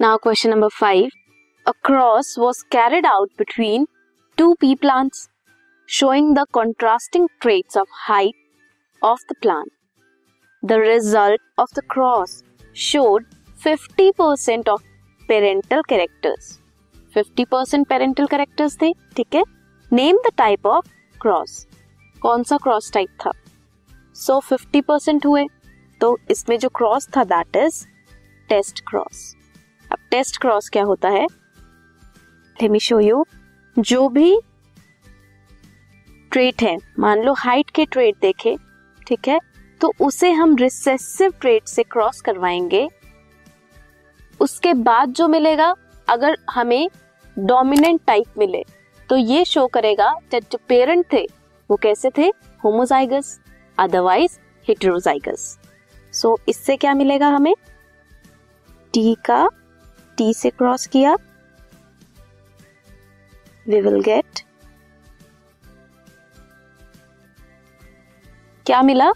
Now question number five a cross was carried out between two pea plants showing the contrasting traits of height of the plant. The result of the cross showed 50% of parental characters. 50% parental characters थे ठीक है name the type of cross कौन सा cross type था so fifty percent हुए तो इसमें जो क्रॉस था that is test cross test cross क्या होता है? लेट मी शो यू जो भी ट्रेट है, मान लो हाइट के ट्रेट देखे, ठीक है? तो उसे हम रिसेसिव ट्रेट से क्रॉस करवाएँगे। उसके बाद जो मिलेगा, अगर हमें डोमिनेंट टाइप मिले तो ये शो करेगा जो पेरेंट थे, वो कैसे थे? होमोजाइगस अदरवाइज़ हेटेरोजाइगस सो इससे क्या मिलेगा हमें? टी का टी से क्रॉस किया। वी विल गेट क्या मिला?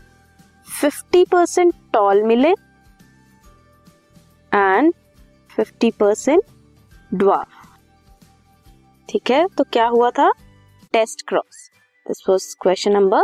50% परसेंट टॉल मिले। एंड 50% परसेंट ड्वार्फ ठीक है तो क्या हुआ था? Test cross this was question number